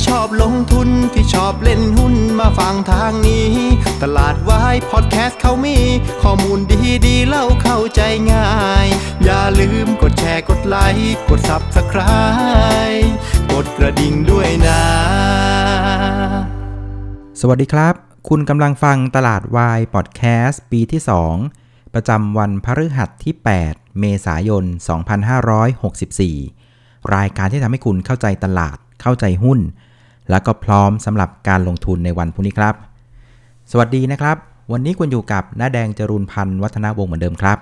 ที่ชอบลงทุนที่ชอบเล่นหุ้นมาฟังทางนี้ ตลาดวายพอดแคสต์เขามี ข้อมูลดีดีเล่าเข้าใจง่าย อย่าลืมกดแชร์กดไลค์กด Subscribe กดกระดิ่งด้วยนะ สวัสดีครับ คุณกำลังฟังตลาดวายพอดแคสต์ปีที่ 2 ประจำวันพฤหัสที่ 8 เมษายน 2564 รายการที่ทำให้คุณเข้าใจตลาดเข้าใจหุ้น แล้วก็พร้อมสำหรับการลงทุนในวันพรุ่งนี้ครับ สวัสดีนะครับ วันนี้คุณอยู่กับน้าแดงจรูนพันธ์วัฒนาวงศ์เหมือนเดิมครับ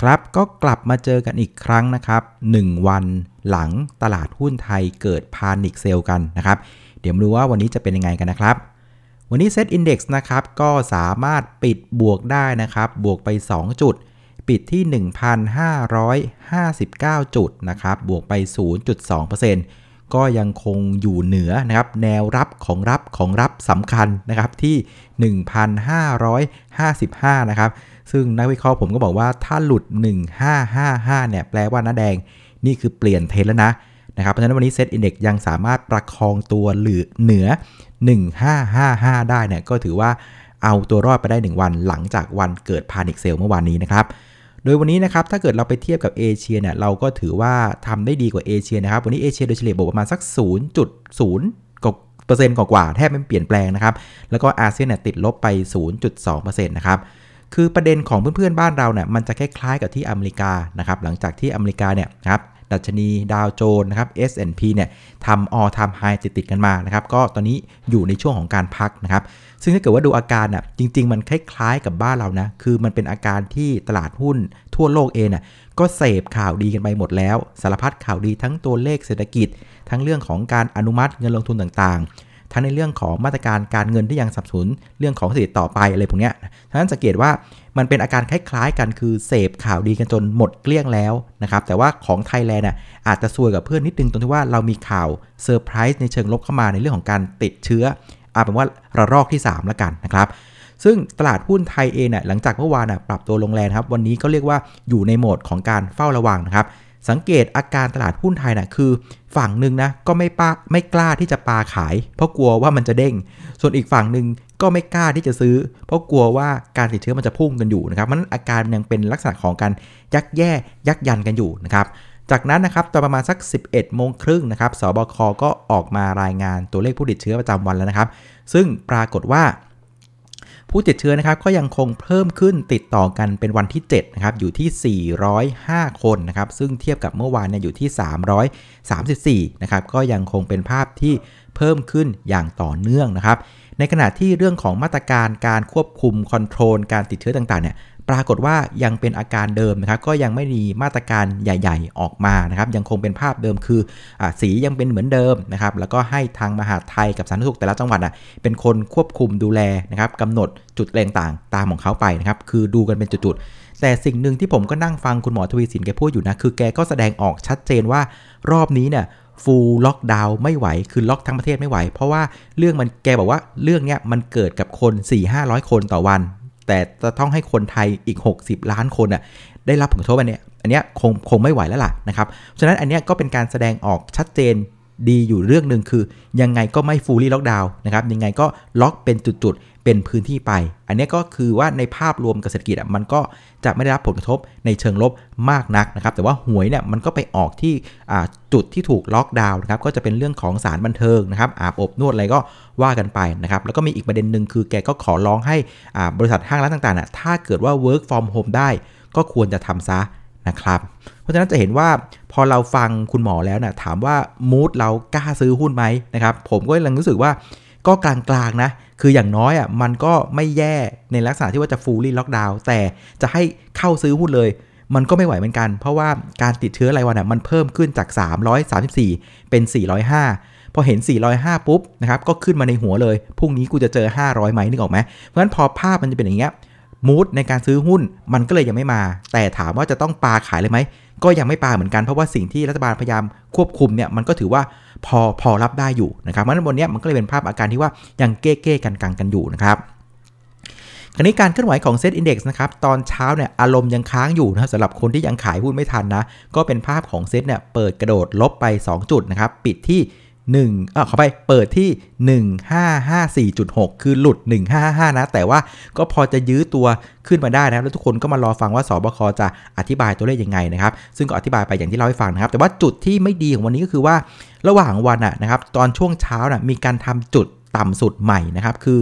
ครับก็กลับมาเจอกันอีกครั้งนะครับ 1 วันหลังตลาดหุ้นไทยเกิดพานิคเซลกันนะครับ เดี๋ยวมาดูว่าวันนี้จะเป็นยังไงกันนะครับวันนี้ Set Index นะครับก็สามารถปิดบวกได้นะครับ บวกไป 2 จุด ปิดที่ 1,559 จุดนะครับ บวกไป 0.2% ก็ยังคงอยู่เหนือนะครับแนวรับของรับของรับสำคัญนะครับที่ 1,555 นะครับ ซึ่งนักวิเคราะห์ผมก็บอกว่าถ้าหลุด 1555 เนี่ยแปลว่าน้าแดงนี่คือเปลี่ยนเทรนแล้วนะนะครับเพราะฉะนั้นวันนี้เซตอินเด็กยังสามารถประคองตัวหรือเหนือ 1555 ได้เนี่ยก็ถือว่าเอาตัวรอดไปได้ 1 วันหลังจากวันเกิด panic sell เมื่อวานนี้นะครับ โดยวันนี้นะครับถ้าเกิดเราไปเทียบกับเอเชียเนี่ยเราก็ถือว่าทำได้ดีกว่าเอเชียนะครับ วันนี้เอเชียโดยเฉลี่ยบวกประมาณสัก 0.0กว่าเปอร์เซ็นต์กว่าแทบไม่เปลี่ยนแปลงนะครับแล้วก็อาเซียนเนี่ยติดลบไป 0.2%นะครับคือประเด็นของเพื่อนๆบ้านเราเนี่ยมันจะคล้ายๆกับที่อเมริกานะครับหลังจากที่อเมริกาเนี่ยครับ ดัชนีดาวโจนส์นะครับ S&P เนี่ยทำออทำไฮติดติดกันมานะครับก็ตอนนี้อยู่ในช่วงของการพักนะครับซึ่งถ้าเกิดว่าดูอาการน่ะจริง ๆ มันคล้ายๆกับบ้านเรานะคือมันเป็นอาการที่ตลาดหุ้นทั่วโลกเองน่ะก็เสพข่าวดีกันไปหมดแล้ว สารพัดข่าวดีทั้งตัวเลขเศรษฐกิจ ทั้งเรื่องของการอนุมัติเงินลงทุนต่างๆ ทั้งในเรื่องของมาตรการการเงินที่ยังสับสนเรื่องของเศรษฐกิจต่อไปอะไรพวกนี้ฉะนั้นสังเกตว่ามันเป็นอาการคล้ายๆ กันคือเสพข่าวดีกันจนหมดเกลี้ยงแล้วนะครับแต่ว่าของไทยแลนด์น่ะอาจจะซวยกับเพื่อนนิดนึงตรงที่ว่าเรามีข่าวเซอร์ไพรส์ในเชิงลบเข้ามาในเรื่องของการติดเชื้อเอาเป็นว่าระลอกที่ 3 แล้วกันนะครับซึ่งตลาดหุ้นไทยเองเนี่ยหลังจากเมื่อวานน่ะปรับตัวลงแรงครับ วันนี้ก็เรียกว่าอยู่ในโหมดของการเฝ้าระวังนะครับ สังเกตอาการตลาดหุ้นไทยน่ะคือ ฝั่งหนึ่งนะก็ไม่ป้าไม่กล้าที่จะปาขาย เพราะกลัวว่ามันจะเด้ง ส่วนอีกฝั่งหนึ่งก็ไม่กล้าที่จะซื้อ เพราะกลัวว่าการติดเชื้อมันจะพุ่งกันอยู่นะครับมันอาการยังเป็นลักษณะของการยักแย่ยักยันกันอยู่นะครับจากนั้นนะครับตอนประมาณสัก 11 โมงครึ่งนะครับสบคก็ออกมารายงานตัวเลขผู้ติดเชื้อประจำวันแล้วนะครับ ซึ่งปรากฏว่า ผู้ติดเชื้อนะครับก็ยังคงเพิ่มขึ้นติดต่อกันเป็นวันที่7นะครับอยู่ที่ 405 คนนะครับซึ่งเทียบกับเมื่อวานเนี่ยอยู่ที่ 334 นะครับก็ยังคงเป็นภาพที่เพิ่มขึ้นอย่างต่อเนื่องนะครับในขณะที่เรื่องของมาตรการการควบคุมคอนโทรลการติดเชื้อต่างๆเนี่ย ปรากฏว่ายังเป็นอาการเดิมนะครับ ก็ยังไม่มีมาตรการใหญ่ ๆ ออกมานะครับ ยังคงเป็นภาพเดิมคืออสียังเป็นเหมือนเดิมนะครับ แล้วก็ให้ทางมหาไทยกับสาธารณสุขแต่ละจังหวัดอะเป็นคนควบคุมดูแลนะครับกำหนดจุดแรงต่างตามของเขาไปนะครับ คือดูกันเป็นจุดๆ แต่สิ่งหนึ่งที่ผมก็นั่งฟังคุณหมอทวีสินแกพูดอยู่นะ คือแกก็แสดงออกชัดเจนว่ารอบนี้เนี่ยฟูลล็อกดาวน์ไม่ไหว คือล็อกทั้งประเทศไม่ไหว เพราะว่าเรื่องมันแกบอกว่าเรื่องเนี้ยมันเกิดกับคน 4-500 คนต่อวัน แต่จะต้องให้คนไทยอีก 60 ล้านคนอะได้รับผลกระทบอันเนี้ยอันเนี้ยคงคงไม่ไหวแล้วล่ะนะครับฉะนั้นอันเนี้ยก็เป็นการแสดงออกชัดเจนดีอยู่เรื่องหนึ่งคือ ยังไงก็ไม่ฟูลี่ล็อกดาวน์นะครับยังไงก็ล็อกเป็นจุดๆ เป็นพื้นที่ไป อันนี้ก็คือว่าในภาพรวมกับเศรษฐกิจอะมันก็จะไม่ได้รับผลกระทบในเชิงลบมากนักนะครับ แต่ว่าหวยเนี่ยมันก็ไปออกที่จุดที่ถูกล็อกดาวน์นะครับ ก็จะเป็นเรื่องของสารบันเทิงนะครับ อาบอบนวดอะไรก็ว่ากันไปนะครับ แล้วก็มีอีกประเด็นหนึ่งคือแกก็ขอร้องให้บริษัทห้างร้านต่างๆน่ะถ้าเกิดว่า work from home ได้ ก็ควรจะทำซะนะครับ เพราะฉะนั้นจะเห็นว่าพอเราฟังคุณหมอแล้วนะถามว่ามูดเรากล้าซื้อหุ้นไหมนะครับ ผมก็ยังรู้สึกว่า ก็กลางๆนะ คืออย่างน้อยอะมันก็ไม่แย่ในลักษณะที่ว่าจะฟูลี่ล็อกดาวน์แต่จะให้เข้าซื้อหุ้นเลย มันก็ไม่ไหวเหมือนกัน เพราะว่าการติดเชื้อรายวันอะมันเพิ่มขึ้นจาก 334 เป็น 405 พอเห็น 405 ปุ๊บนะครับก็ขึ้นมาในหัวเลยพรุ่งนี้กูจะเจอ 500ไหมนึกออกไหมเพราะฉะนั้นพอภาพมันจะเป็นอย่างเงี้ยมูดในการซื้อหุ้นมันก็เลยยังไม่มา แต่ถามว่าจะต้องปาขายเลยไหมก็ยังไม่ปาเหมือนกันเพราะว่าสิ่งที่รัฐบาลพยายามควบคุมเนี่ยมันก็ถือว่า พอพอรับได้อยู่นะครับเพราะฉะนั้นบนนี้มันก็เลยเป็นภาพอาการที่ว่ายังเก้เก้กันกังกันอยู่นะครับคราวนี้การเคลื่อนไหวของเซตอินดี x นะครับตอนเช้าเนี่ยอารมณ์ยังค้างอยู่นะสำหรับคนที่ยังขายหุ้นไม่ทันนะ ก็เป็นภาพของเซตเนี่ยเปิดกระโดดลบไป 2 จุดนะครับ ปิดที่ 1เออขอไปเปิดที่ 1554.6 คือหลุด 1555 นะ แต่ว่าก็พอจะยื้อตัวขึ้นมาได้นะแล้วทุกคนก็มารอฟังว่าสบคจะอธิบายตัวเลขยังไงนะครับ ซึ่งก็อธิบายไปอย่างที่เล่าให้ฟังนะครับ แต่ว่าจุดที่ไม่ดีของวันนี้ก็คือว่าระหว่างวันอะนะครับ ตอนช่วงเช้านะมีการทำจุด ต่ำสุดใหม่นะครับคือ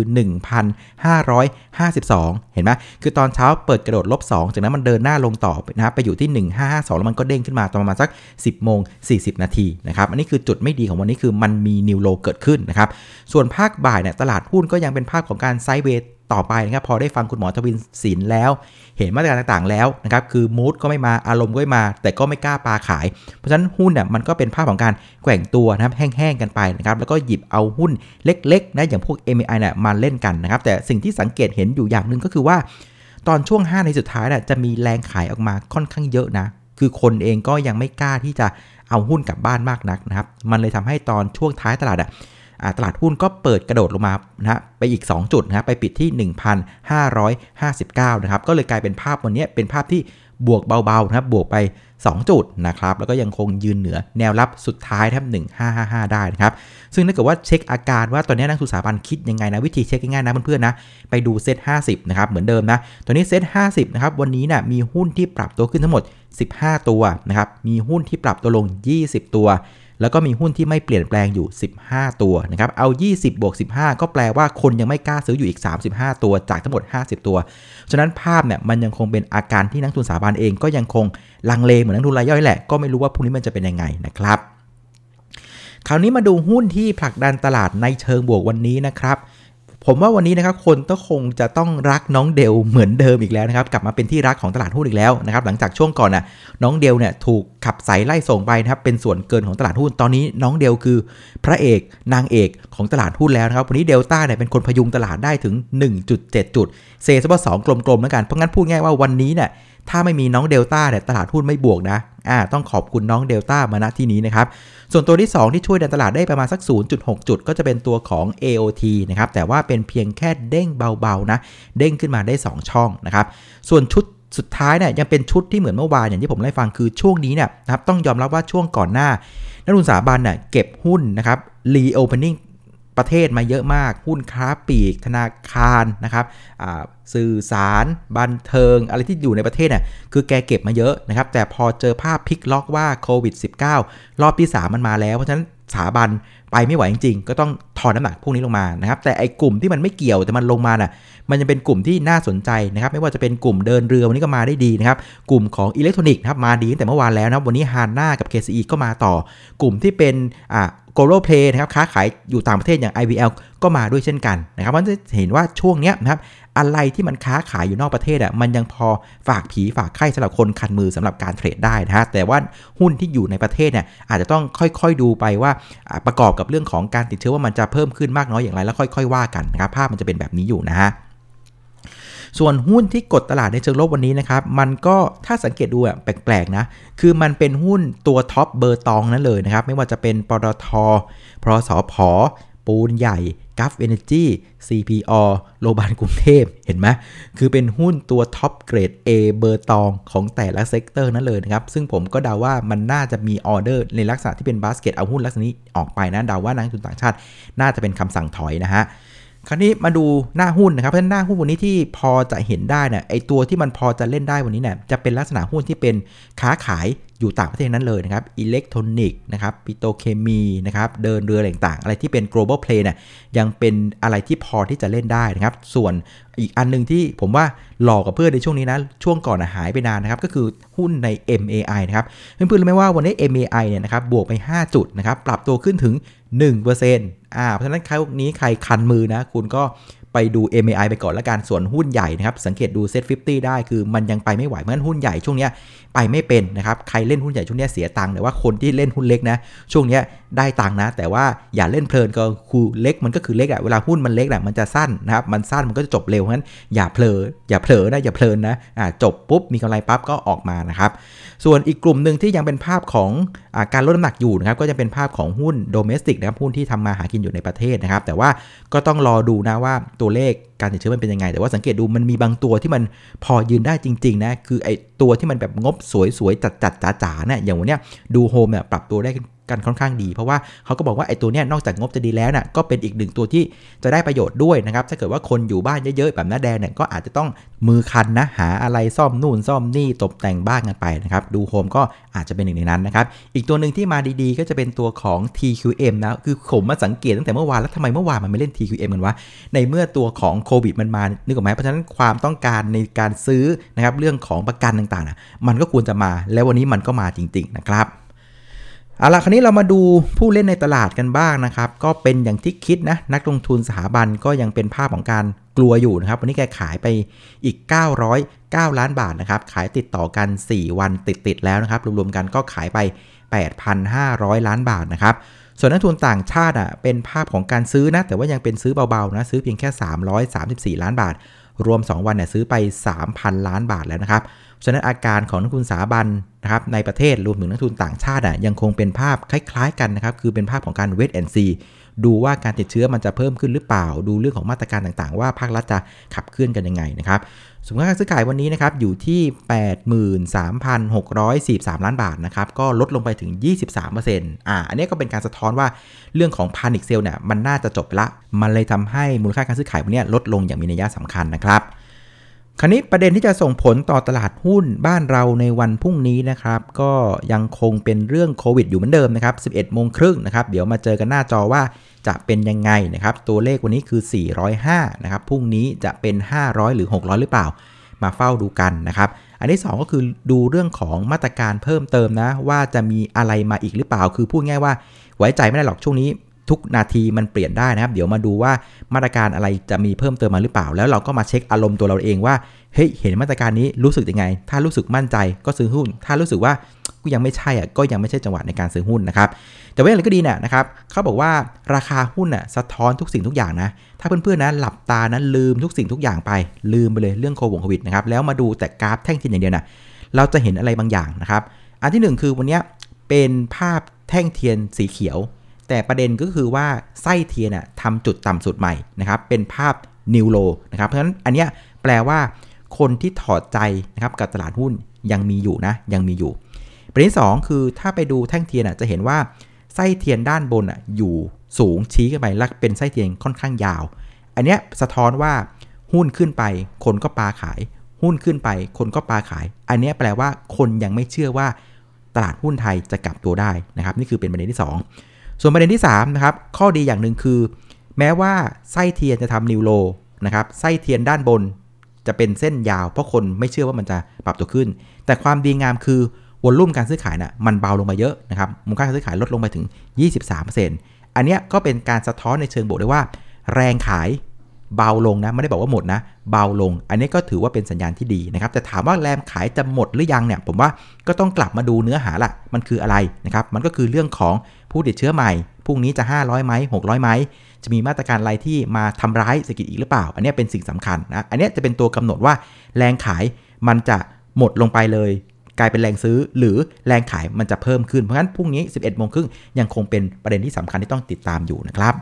1,552 เห็นไหมคือตอนเช้าเปิดกระโดดลบ 2 จากนั้นมันเดินหน้าลงต่อนะครับไปอยู่ที่ 1552 แล้วมันก็เด้งขึ้นมาตอนประมาณสัก 10โมง40 นาทีนะครับอันนี้คือจุดไม่ดีของวันนี้คือมันมีนิวโลเกิดขึ้นนะครับส่วนภาคบ่ายเนี่ยตลาดหุ้นก็ยังเป็นภาพของการไซด์เวท ต่อไปนะครับพอได้ฟังคุณหมอทวินศิลป์แล้ว เห็นมาตรการต่างๆแล้วนะครับคือมูดก็ไม่มาอารมณ์ก็ไม่มา แต่ก็ไม่กล้าปาขาย เพราะฉะนั้นหุ้นเนี่ยมันก็เป็นภาพของการแกว่งตัวนะครับแห้งๆกันไปนะครับแล้วก็หยิบเอาหุ้นเล็กๆนะอย่างพวก MI เนี่ยมาเล่นกันนะครับแต่สิ่งที่สังเกตเห็นอยู่อย่างหนึ่งก็คือว่า ตอนช่วง 5 ในสุดท้ายน่ะจะมีแรงขายออกมาค่อนข้างเยอะนะคือคนเองก็ยังไม่กล้าที่จะเอาหุ้นกลับบ้านมากนักนะครับ มันเลยทำให้ตอนช่วงท้ายตลาดอะ ตลาดหุ้นก็เปิดกระโดดลงมานะไปอีก 2 จุดนะไปปิดที่ 1,559 นะครับ ก็เลยกลายเป็นภาพวันนี้เป็นภาพที่บวกเบาๆนะครับบวกไป 2 จุดนะครับ แล้วก็ยังคงยืนเหนือแนวรับสุดท้ายทับ1555 ได้นะครับ ซึ่งถ้าเกิดว่าเช็คอาการว่าตอนนี้นักทุนสถาบันคิดยังไงนะ วิธีเช็คง่ายๆนะเพื่อนๆนะ ไปดูเซ็ต50 นะครับ เหมือนเดิมนะ ตอนนี้เซ็ต50 นะครับ วันนี้นะ่ะมีหุ้นที่ปรับตัวขึ้นทั้งหมด 15 ตัวนะครับ มีหุ้นที่ปรับตัวลง 20 ตัว แล้วก็มีหุ้นที่ไม่เปลี่ยนแปลงอยู่ 15 ตัวนะครับเอา 20 บวก 15 ก็แปลว่าคนยังไม่กล้าซื้ออยู่อีก 35 ตัวจากทั้งหมด 50 ตัว ฉะนั้นภาพเนี่ยมันยังคงเป็นอาการที่นักทุนสถาบันเองก็ยังคงลังเลเหมือนนักทุนรายย่อยแหละก็ไม่รู้ว่าพรุ่งนี้มันจะเป็นยังไงนะครับคราวนี้มาดูหุ้นที่ผลักดันตลาดในเชิงบวกวันนี้นะครับ ผมว่าวันนี้นะครับคนต้องคงจะต้องรักน้องเดลเหมือนเดิมอีกแล้วนะครับ กลับมาเป็นที่รักของตลาดหุ้นอีกแล้วนะครับ หลังจากช่วงก่อนน่ะน้องเดลเนี่ยถูกขับใสไล่ส่งไปนะครับเป็นส่วนเกินของตลาดหุ้นตอนนี้น้องเดลคือ พระเอกนางเอกของตลาดหุ้นแล้วนะครับวันนี้เดลต้าเนี่ยเป็นคนพยุงตลาดได้ถึง 1.7 จุดเซซะว่าสองกลมๆแล้วกันเพราะงั้นพูดง่ายว่าวันนี้เนี่ย ถ้าไม่มีน้องเดลต้าเนี่ยตลาดหุ้นไม่บวกนะอ่าต้องขอบคุณน้องเดลต้ามาณที่นี้นะครับ ส่วนตัวที่ 2 ที่ช่วยดันตลาดได้ประมาณสัก 0.6 จุด ก็จะเป็นตัวของ AOT นะครับ แต่ว่าเป็นเพียงแค่เด้งเบาๆนะ เด้งขึ้นมาได้ 2 ช่องนะครับ ส่วนชุดสุดท้ายเนี่ยยังเป็นชุดที่เหมือนเมื่อวานอย่างที่ผมได้ฟังคือช่วงนี้เนี่ยนะครับต้องยอมรับว่าช่วงก่อนหน้า นักลงทุนสถาบันเนี่ยเก็บหุ้นนะครับ reopening ประเทศมาเยอะมาก หุ้นค้าปลีก ธนาคารนะครับสื่อสาร บันเทิง อะไรที่อยู่ในประเทศเนี่ยคือแกเก็บมาเยอะนะครับ แต่พอเจอภาพพลิกล็อกว่าโควิด -19 รอบที่ 3 มันมาแล้ว เพราะฉะนั้นสถาบันไปไม่ไหวจริงๆ ก็ต้องถอนน้ำหนักพวกนี้ลงมานะครับ แต่ไอ้กลุ่มที่มันไม่เกี่ยวแต่มันลงมาน่ะ มันจะเป็นกลุ่มที่น่าสนใจนะครับ ไม่ว่าจะเป็นกลุ่มเดินเรือวันนี้ก็มาได้ดีนะครับ กลุ่มของอิเล็กทรอนิกส์นะครับมาดีตั้งแต่เมื่อวานแล้วนะวันนี้ฮานน่ากับ KCE ก็มาต่อ กลุ่มที่เป็นอ่า global play นะครับค้าขายอยู่ต่างประเทศอย่าง IVL ก็มาด้วยเช่นกันนะครับมันจะเห็นว่าช่วงนี้นะครับอะไรที่มันค้าขายอยู่นอกประเทศอะมันยังพอฝากผีฝากไข่สำหรับคนคันมือสำหรับการเทรดได้นะฮะแต่ว่าหุ้นที่อยู่ในประเทศเนี่ยอาจจะต้องค่อยๆดูไปว่าประกอบกับเรื่องของการติดเชื้อว่ามันจะเพิ่มขึ้นมากน้อยอย่างไรแล้วค่อย ๆ ว่ากันนะครับภาพมันจะเป็นแบบนี้อยู่นะฮะ ส่วนหุ้นที่กดตลาดในเชิงลบวันนี้นะครับ มันก็ถ้าสังเกตดูอะแปลกๆนะ คือมันเป็นหุ้นตัว top เบอร์ตองนั่นเลยนะครับ ไม่ว่าจะเป็นปตทพรสพปูนใหญ่กัฟเอเนจี CPO โลบานกรุงเทพ เห็นไหม คือเป็นหุ้นตัว top เกรด A เบอร์ตองของแต่ละ sector นั่นเลยนะครับ ซึ่งผมก็เดาว่ามันน่าจะมีออเดอร์ในลักษณะที่เป็นบาสเกตเอาหุ้นลักษณะนี้ออกไปนะ เดาว่านักลงทุนต่างชาติ น่าจะเป็นคำสั่งถอยนะฮะ คราวนี้มาดูหน้าหุ้นนะครับเพราะหน้าหุ้นวันนี้ที่พอจะเห็นได้เนี่ยไอตัวที่มันพอจะเล่นได้วันนี้เนี่ยจะเป็นลักษณะหุ้นที่เป็นค้าขายอยู่ต่างประเทศนั้นเลยนะครับอิเล็กทรอนิกส์นะครับปิโตเคมีนะครับเดินเรือต่างๆอะไรที่เป็น global play เนี่ยยังเป็นอะไรที่พอที่จะเล่นได้นะครับ ส่วนอีกอันนึงที่ผมว่าหลอกกับเพื่อนในช่วงนี้นะ ช่วงก่อนหายไปนานนะครับ ก็คือหุ้นใน MAI นะครับเพื่อนๆรู้ไหมว่าวันนี้ MAI เนี่ยนะครับบวกไป 5 จุดนะครับปรับตัวขึ้นถึง 1% อ่าเพราะฉะนั้นใครพวกนี้ใครคันมือนะ คุณก็ไปดู MAI ไปก่อนแล้วกันส่วนหุ้นใหญ่นะครับ สังเกตดูเซ็ต50ได้คือมันยังไปไม่ไหว เพราะฉะนั้นหุ้นใหญ่ช่วงนี้ไปไม่เป็นนะครับ ใครเล่นหุ้นใหญ่ช่วงนี้เสียตังค์แต่ว่าคนที่เล่นหุ้นเล็กนะ ช่วงนี้ได้ตังค์นะ แต่ว่าอย่าเล่นเพลินก็คือเล็กมันก็คือเล็กอะเวลาหุ้นมันเล็กอะมันจะสั้นนะครับ มันสั้นมันก็จะจบเร็วเพราะฉะนั้นอย่าเพลออย่าเผลอนะอย่าเพลินนะอ่าจบปุ๊บมีกำไรปั๊บก็ออกมานะครับส่วนอีกกลุ่มหนึ่งที่ยังเป็นภาพของการลดน้ำหนักอยู่นะครับก็จะเป็นภาพของหุ้น domestic นะครับหุ้นที่ทำมาหากินอยู่ในประเทศนะครับ แต่ว่าก็ต้องรอดูนะว่าตัวเลขการติดเชื้อมันเป็นยังไง แต่ว่าสังเกตดูมันมีบางตัวที่มันพอยืนได้จริงๆนะคือไอตัวที่มันแบบงบสวยๆจัดๆจ๋าๆเนี่ยอย่างวันเนี้ย DoHome เนี่ยปรับตัวได้ กันค่อนข้างดี เพราะว่าเขาก็บอกว่าไอ้ตัวเนี้ยนอกจากงบจะดีแล้วน่ะก็เป็นอีกหนึ่งตัวที่จะได้ประโยชน์ด้วยนะครับถ้าเกิดว่าคนอยู่บ้านเยอะๆแบบน้าแดงเนี่ยก็อาจจะต้องมือคันนะหาอะไรซ่อมนู่นซ่อมนี่ตกแต่งบ้านกันไปนะครับ DoHome ก็อาจจะเป็นหนึ่งในนั้นนะครับอีกตัวหนึ่งที่มาดีๆ ก็จะเป็นตัวของ TQM นะคือผมมาสังเกตตั้งแต่เมื่อวานแล้วทำไมเมื่อวานมันไม่เล่น TQM กันวะในเมื่อตัวของโควิดมันมานึกออกไหมเพราะฉะนั้นความต้องการในการซื้อนะครับเรื่องของประกันต่างๆนะมันก็ควรจะมาแล้ววันนี้มันก็มาจริงๆนะครับ เอาละคราวนี้เรามาดูผู้เล่นในตลาดกันบ้างนะครับ ก็เป็นอย่างที่คิดนะ นักลงทุนสถาบันก็ยังเป็นภาพของการกลัวอยู่นะครับ วันนี้แกขายไปอีก 909 ล้านบาทนะครับ ขายติดต่อกัน 4 วันติดๆแล้วนะครับ รวมๆกันก็ขายไป 8,500 ล้านบาทนะครับ ส่วนนักทุนต่างชาติอะเป็นภาพของการซื้อนะ แต่ว่ายังเป็นซื้อเบาๆนะ ซื้อเพียงแค่ 334 ล้านบาท รวม 2 วันเนี่ยซื้อไป 3,000 ล้านบาทแล้วนะครับ ฉะนั้นอาการของนักทุนสถาบันนะครับในประเทศรวมถึงนักทุนต่างชาติอะยังคงเป็นภาพคล้ายๆกันนะครับ คือเป็นภาพของการเวทแอนซีดูว่าการติดเชื้อมันจะเพิ่มขึ้นหรือเปล่า ดูเรื่องของมาตรการต่างๆ ว่าภาครัฐจะขับเคลื่อนกันยังไงนะครับสมมติการซื้อขายวันนี้นะครับอยู่ที่ 83,643 ล้านบาทนะครับก็ลดลงไปถึง 23%อ่าอันนี้ก็เป็นการสะท้อนว่าเรื่องของพานิคเซลเนี่ยมันน่าจะจบละ มันเลยทำให้มูลค่าการซื้อขายวันนี้ลดลงอย่างมีนัยสำคัญนะครับ คราวนี้ประเด็นที่จะส่งผลต่อตลาดหุ้นบ้านเราในวันพรุ่งนี้นะครับ ก็ยังคงเป็นเรื่องโควิดอยู่เหมือนเดิมนะครับ 11โมงครึ่งนะครับ เดี๋ยวมาเจอกันหน้าจอว่าจะเป็นยังไงนะครับ ตัวเลขวันนี้คือ 405 นะครับ พรุ่งนี้จะเป็น 500 หรือ 600 หรือเปล่า มาเฝ้าดูกันนะครับ อันที่ 2 ก็คือดูเรื่องของมาตรการเพิ่มเติมนะ ว่าจะมีอะไรมาอีกหรือเปล่า คือพูดง่ายว่าไว้ใจไม่ได้หรอกช่วงนี้ ทุกนาทีมันเปลี่ยนได้นะครับ เดี๋ยวมาดูว่ามาตรการอะไรจะมีเพิ่มเติมมาหรือเปล่า แล้วเราก็มาเช็คอารมณ์ตัวเราเองว่าเฮ้ยเห็นมาตรการนี้รู้สึกยังไง ถ้ารู้สึกมั่นใจก็ซื้อหุ้น ถ้ารู้สึกว่ากูยังไม่ใช่อะก็ยังไม่ใช่จังหวะในการซื้อหุ้นนะครับแต่ว่าอย่างไรก็ดีเนี่ยนะครับเขาบอกว่าราคาหุ้นน่ะสะท้อนทุกสิ่งทุกอย่างนะถ้าเพื่อนๆนะหลับตานะลืมทุกสิ่งทุกอย่างไป ลืมไปเลยเรื่องโควิดนะครับแล้วมาดูแต่กราฟแท่งเทียนอย่างเดียวนะเราจะเห็นอะไรบางอย่างนะครับ อันที่ 1 คือวันนี้เป็นภาพแท่งเทียนสีเขียว แต่ประเด็นก็คือว่าไส้เทียนน่ะทำจุดต่ำสุดใหม่นะครับ เป็นภาพ new low นะครับ เพราะฉะนั้นอันเนี้ยแปลว่าคนที่ถอดใจนะครับกับตลาดหุ้นยังมีอยู่นะยังมีอยู่ ประเด็นที่2คือถ้าไปดูแท่งเทียนอะจะเห็นว่าไส้เทียนด้านบนอะอยู่สูงชี้ขึ้นไปแล้วเป็นไส้เทียนค่อนข้างยาว อันเนี้ยสะท้อนว่าหุ้นขึ้นไป คนก็ปาขาย หุ้นขึ้นไป คนก็ปาขาย อันนี้แปลว่าคนยังไม่เชื่อว่าตลาดหุ้นไทยจะกลับตัวได้นะครับ นี่คือเป็นประเด็นที่ 2 ส่วนประเด็นที่3นะครับข้อดีอย่างหนึ่งคือ แม้ว่าไส้เทียนจะทำนิวโลนะครับไส้เทียนด้านบนจะเป็นเส้นยาว เพราะคนไม่เชื่อว่ามันจะปรับตัวขึ้น แต่ความดีงามคือวอลลุ่มการซื้อขายนะ่ะมันเบาลงมาเยอะนะครับมูลค่าการซื้อขายลดลงไปถึง 23%อันเนี้ก็เป็นการสะท้อนในเชิงบวกได้ว่า แรงขายเบาลงนะไม่ได้บอกว่าหมดนะ เบาลง อันนี้ก็ถือว่าเป็นสัญญาณที่ดีนะครับแต่ถามว่าแรงขายจะหมดหรือยังเนี่ยผมว่าก็ต้องกลับมาดูเนื้อหาละมันคืออะไรนะครับมันก็คือเรื่องของ ผู้ติดเชื้อใหม่พรุ่งนี้จะ 500ไหม600ไหมจะมีมาตรการอะไรที่มาทำร้ายเศรษฐกิจอีกหรือเปล่า อันนี้เป็นสิ่งสำคัญนะอันนี้จะเป็นตัวกำหนดว่าแรงขายมันจะหมดลงไปเลย กลายเป็นแรงซื้อหรือแรงขายมันจะเพิ่มขึ้นเพราะฉะนั้นพรุ่งนี้ 11โมงครึ่งยังคงเป็นประเด็นที่สำคัญที่ต้องติดตามอยู่นะครับ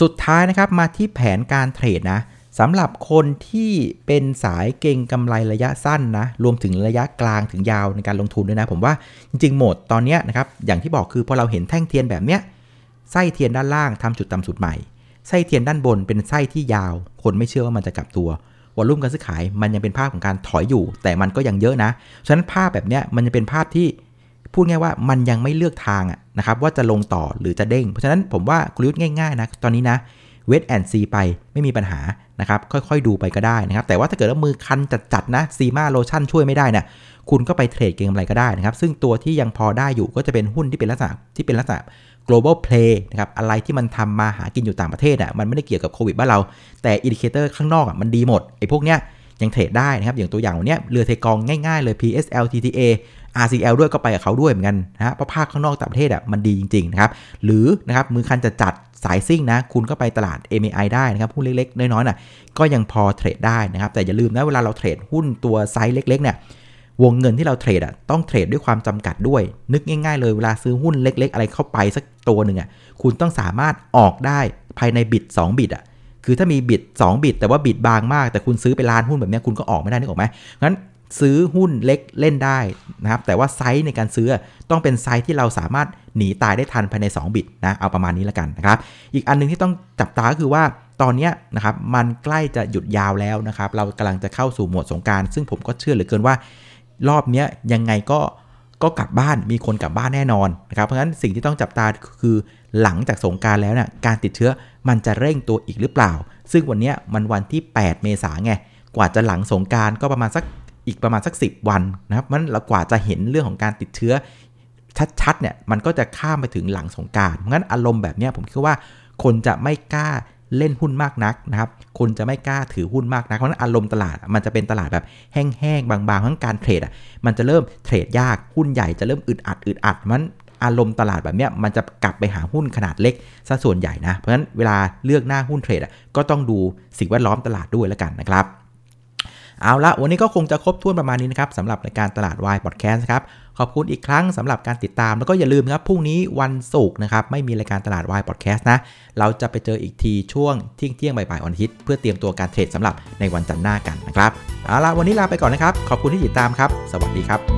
สุดท้ายนะครับมาที่แผนการเทรดนะ สำหรับคนที่เป็นสายเก่งกำไรระยะสั้นนะ รวมถึงระยะกลางถึงยาวในการลงทุนด้วยนะ ผมว่าจริงๆโหมดตอนนี้นะครับ อย่างที่บอกคือพอเราเห็นแท่งเทียนแบบเนี้ย ไส้เทียนด้านล่างทำจุดต่ำสุดใหม่ ไส้เทียนด้านบนเป็นไส้ที่ยาว คนไม่เชื่อว่ามันจะกลับตัว วอลลุ่มการซื้อขายมันยังเป็นภาพของการถอยอยู่ แต่มันก็ยังเยอะนะ ฉะนั้นภาพแบบเนี้ยมันจะเป็นภาพที่พูดง่ายว่ามันยังไม่เลือกทางนะครับว่าจะลงต่อหรือจะเด้ง เพราะฉะนั้นผมว่ากลยุทธ์ง่ายๆนะตอนนี้นะ เวทแอนซีไปไม่มีปัญหานะครับค่อยๆดูไปก็ได้นะครับแต่ว่าถ้าเกิดว่ามือคันจัดๆนะซีม่าโลชั่นช่วยไม่ได้นะคุณก็ไปเทรดเก็งกำไรก็ได้นะครับ ซึ่งตัวที่ยังพอได้อยู่ก็จะเป็นหุ้นที่เป็นลักษณะที่เป็นลักษณะ global play นะครับอะไรที่มันทำมาหากินอยู่ต่างประเทศอะมันไม่ได้เกี่ยวกับโควิดบ้านเรา แต่ indicator ข้างนอกอะมันดีหมดไอ้พวกเนี้ยยังเทรดได้นะครับ อย่างตัวอย่างวันนี้เนี่ยเรือเทกองง่ายๆเลย PSL TTA RCL ด้วยก็ไปกับเขาด้วยเหมือนกันนะฮะเพราะภาคข้างนอกต่างประเทศอะมันดีจริงๆนะครับหรือนะครับมือคันจะจัด สายซิ่งนะ คุณก็ไปตลาด MAI ได้นะครับหุ้นเล็กๆ น้อยๆน่ะก็ยังพอเทรดได้นะครับ แต่อย่าลืมนะเวลาเราเทรดหุ้นตัวไซส์เล็กๆเนี่ยวงเงินที่เราเทรดอะต้องเทรดด้วยความจำกัดด้วย นึกง่ายๆเลยเวลาซื้อหุ้นเล็ก ๆ อะไรเข้าไปสักตัวหนึ่งอะคุณต้องสามารถออกได้ภายใน bid 2 bid อะคือถ้ามี bid 2 bid แต่ว่า bid บางมาก แต่คุณซื้อไปล้านหุ้นแบบนี้คุณก็ออกไม่ได้นึกออกไหมงั้น ซื้อหุ้นเล็กเล่นได้นะครับ แต่ว่าไซส์ในการซื้อต้องเป็นไซส์ที่เราสามารถหนีตายได้ทันภายใน 2 bid นะ เอาประมาณนี้แล้วกันนะครับ อีกอันนึงที่ต้องจับตาก็คือว่าตอนนี้นะครับมันใกล้จะหยุดยาวแล้วนะครับ เรากำลังจะเข้าสู่หมวดสงการ ซึ่งผมก็เชื่อเหลือเกินว่า รอบนี้ยังไงก็ก็กลับบ้านมีคนกลับบ้านแน่นอนนะครับ เพราะฉะนั้นสิ่งที่ต้องจับตาคือหลังจากสงการแล้วเนี่ยการติดเชื้อมันจะเร่งตัวอีกหรือเปล่า ซึ่งวันนี้มันวันที่ 8 เมษาไงกว่าจะหลังสงการก็ประมาณสัก อีกประมาณสัก 10 วันนะครับมันเรากว่าจะเห็นเรื่องของการติดเชื้อชัดๆเนี่ยมันก็จะข้ามไปถึงหลังสงการเพราะงั้นอารมณ์แบบนี้ผมคิดว่าคนจะไม่กล้าเล่นหุ้นมากนักนะครับคนจะไม่กล้าถือหุ้นมากนักเพราะนั้นอารมณ์ตลาดมันจะเป็นตลาดแบบแห้งๆ บางๆทั้งการเทรดอะมันจะเริ่มเทรดยากหุ้นใหญ่จะเริ่มอึดอัดอึดอัดมันอารมณ์ตลาดแบบนี้มันจะกลับไปหาหุ้นขนาดเล็กซะส่วนใหญ่นะเพราะฉะนั้นเวลาเลือกหน้าหุ้นเทรดก็ต้องดูสิ่งแวดล้อมตลาดด้วยแล้วกันนะครับ เอาละวันนี้ก็คงจะครบถ้วนประมาณนี้นะครับสำหรับรายการตลาดวายพอดแคสต์ครับขอบคุณอีกครั้งสำหรับการติดตาม แล้วก็อย่าลืมนะครับพรุ่งนี้วันศุกร์นะครับไม่มีรายการตลาดวายพอดแคสต์นะ เราจะไปเจออีกทีช่วงเที่ยงเที่ยงบ่ายๆวันอาทิตย์เพื่อเตรียมตัวการเทรดสำหรับในวันจันทร์หน้ากันนะครับเอาละวันนี้ลาไปก่อนนะครับ ขอบคุณที่ติดตามครับ สวัสดีครับ